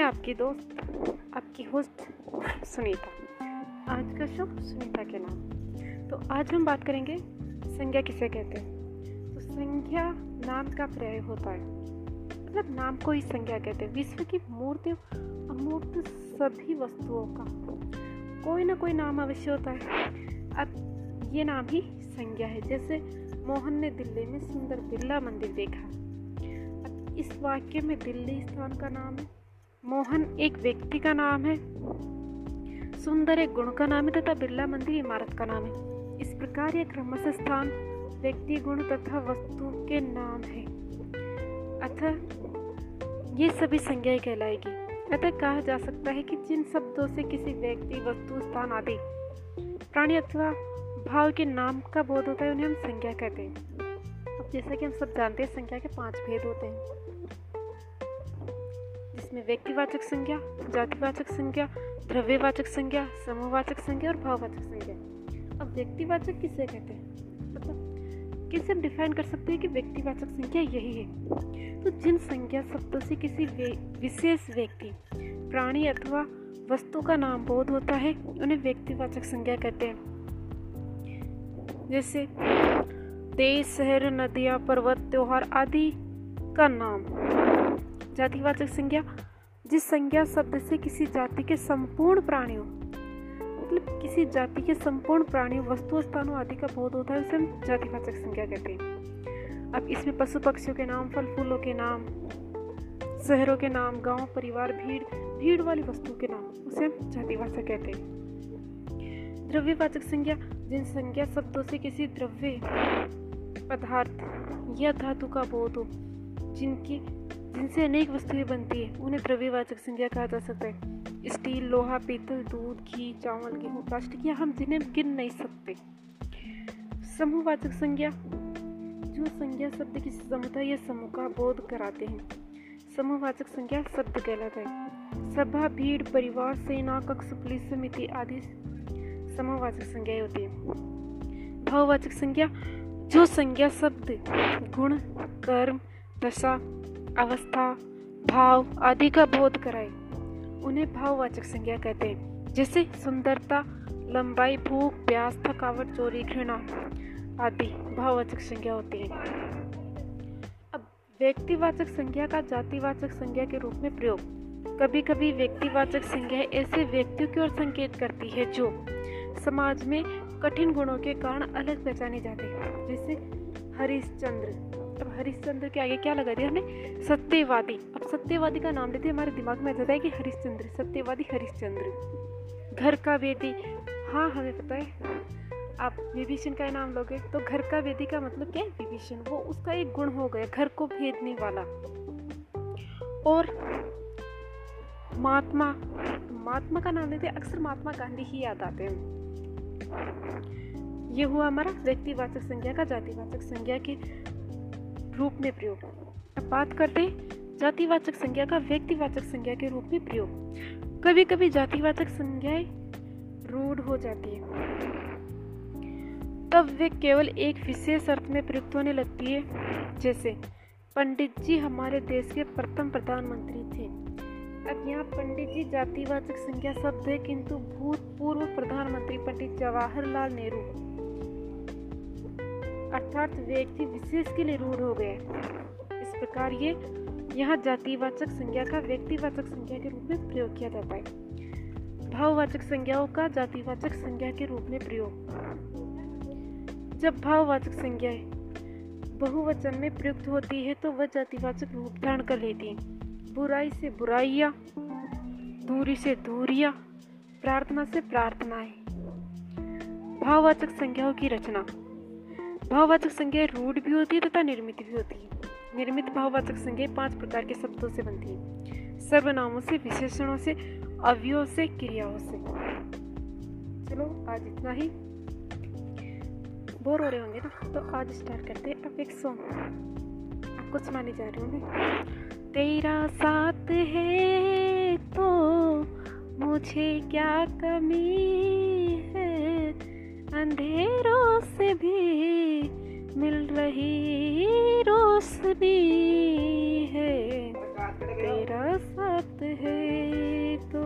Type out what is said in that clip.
आपकी दोस्त, आपकी होस्ट सुनीता। आज का शो सुनीता के नाम। तो आज हम बात करेंगे संज्ञा किसे कहते हैं? तो संज्ञा नाम का पर्याय होता है। मतलब नाम को ही संज्ञा कहते हैं। विश्व की मूर्ति, अमूर्त सभी वस्तुओं का। कोई ना कोई नाम अवश्य होता है। अब ये नाम ही संज्ञा है। जैसे मोहन ने दिल्ली में सुंदर बिरला मंदिर देखा। इस वाक्य में दिल्ली स्थान का नाम है। मोहन एक व्यक्ति का नाम है। सुंदर एक गुण का नाम है तथा बिरला मंदिर इमारत का नाम है। इस प्रकार यह क्रमश स्थान, व्यक्ति, गुण तथा वस्तु के नाम है। अतः ये सभी संज्ञाएँ कहलाएगी। अतः कहा जा सकता है कि जिन शब्दों से किसी व्यक्ति, वस्तु, स्थान आदि, प्राणी अथवा भाव के नाम का बोध होता है, उन्हें हम संज्ञा कहते हैं। अब जैसा कि हम सब जानते हैं संख्या के पाँच भेद होते हैं। जिसमें व्यक्तिवाचक संज्ञा जातिवाचक संज्ञा द्रव्यवाचक संज्ञा समूहवाचक संज्ञा और भाववाचक संज्ञा। अब व्यक्तिवाचक किसे कहते हैं? मतलब किसे हम डिफाइन कर सकते हैं कि व्यक्तिवाचक संख्या यही है? तो जिन संज्ञा शब्दों से किसी विशेष व्यक्ति, प्राणी अथवा वस्तु का नाम बोध होता है, उन्हें व्यक्तिवाचक संज्ञा कहते हैं। जैसे, देश, शहर, नदियाँ, पर्वत, त्योहार आदि का नाम। जातिवाचक संज्ञा, जिस संज्ञा शब्द से किसी जाति के संपूर्ण प्राणियों मतलब किसी जाति के संपूर्ण प्राणियों वस्तु स्थानों आदि का बोध होता है, उसे हम जातिवाचक संज्ञा कहते हैं। अब इसमें पशु पक्षियों के नाम, फल फूलों के नाम, शहरों के नाम, गाँव, परिवार, भीड़ भीड़ वाली वस्तुओं के नाम, उसे हम जातिवाचक कहते हैं। द्रव्यवाचक संज्ञा, जिन संज्ञा शब्दों से किसी द्रव्य पदार्थ या धातु का बोध हो, जिनकी जिनसे अनेक वस्तुएँ बनती है, उन्हें द्रव्यवाचक संज्ञा कहा जा सकता है। स्टील, लोहा, पीतल, दूध, घी, चावल, गेहूँ, प्लास्टिक या हम जिन्हें गिन नहीं सकते। समूहवाचक संज्ञा, जो संज्ञा शब्द किसी समुदाय या समूह का बोध कराते हैं। समूहवाचक संज्ञा शब्द कहलाता है। सभा, भीड़, परिवार, सेना, कक्ष, पुलिस समिति आदि समूहवाचक संज्ञाएँ होती है। भाववाचक संज्ञा, जो संज्ञा शब्द, गुण, कर्म, दशा अवस्था, भाव आदि का बोध कराए। उन्हें भाववाचक संज्ञा कहते हैं, जैसे सुंदरता, लंबाई, भूख, प्यास, थकावट, चोरी, घृणा आदि भाववाचक संज्ञा होती है। अब व्यक्तिवाचक संज्ञा का जातिवाचक संज्ञा के रूप में प्रयोग। कभी कभी व्यक्तिवाचक संज्ञा ऐसे व्यक्तियों की ओर संकेत करती है जो समाज में कठिन गुणों के कारण अलग पहचाने जाते हैं, जैसे हरिश्चंद्र अब हरिश्चंद्र के आगे क्या लगा दिया हमने? सत्यवादी। अब सत्यवादी का नाम लेते हमारे दिमाग में जाता है कि हरिश्चंद्र, सत्यवादी हरिश्चंद्र। घर का वेदी। हाँ हमें पता है। आप विभीषण का नाम लोगे तो घर का वेदी का मतलब क्या है? विभीषण। वो उसका एक गुण हो गया, घर को भेदने वाला। और महात्मा महात्मा का नाम लेते अक्सर महात्मा गांधी ही याद आते हैं। ये हुआ हमारा व्यक्तिवाचक संज्ञा का जातिवाचक संज्ञा के रूप में प्रयोग। अब बात करते हैं जातिवाचक संज्ञा का व्यक्तिवाचक संज्ञा के रूप में प्रयोग। कभी कभी जातिवाचक संज्ञाएँ रूढ़ हो जाती है। तब वे केवल एक विशेष अर्थ में प्रयुक्त होने लगती है, जैसे, पंडित जी हमारे देश के प्रथम प्रधानमंत्री थे। अब यहाँ पंडित जी जातिवाचक संज्ञा शब्द है, किंतु भूतपूर्व प्रधानमंत्री पंडित जवाहरलाल नेहरू। अर्थात व्यक्ति विशेष के लिए रूढ़ हो गए इस प्रकार ये यहाँ जातिवाचक संज्ञा का व्यक्तिवाचक संज्ञा के रूप में प्रयोग किया जाता है। भाववाचक संज्ञाओं का जातिवाचक संज्ञा के रूप में प्रयोग। जब भाववाचक संज्ञाएँ बहुवचन में प्रयुक्त होती है तो वह जातिवाचक रूप धारण कर लेती है। बुराई से बुराइयाँ, दूरी से दूरियाँ, प्रार्थना से प्रार्थनाएँ। भाववाचक संज्ञाओं की रचना। भाववाचक संज्ञा रूढ़ भी होती है तथा निर्मित भी होती है। निर्मित भाववाचक संज्ञा पाँच प्रकार के शब्दों से बनती है। सर्वनामों से, विशेषणों से, अवयवों से, क्रियाओं से। चलो, आज इतना ही। बोर हो रहे होंगे ना? तो आज स्टार्ट करते हैं अब एक सॉन्ग आपको सुनाने जा रही हूँ तेरा साथ है तो मुझे क्या कमी है? अंधेरों से भी मिल रही रोशनी है तेरा साथ है तो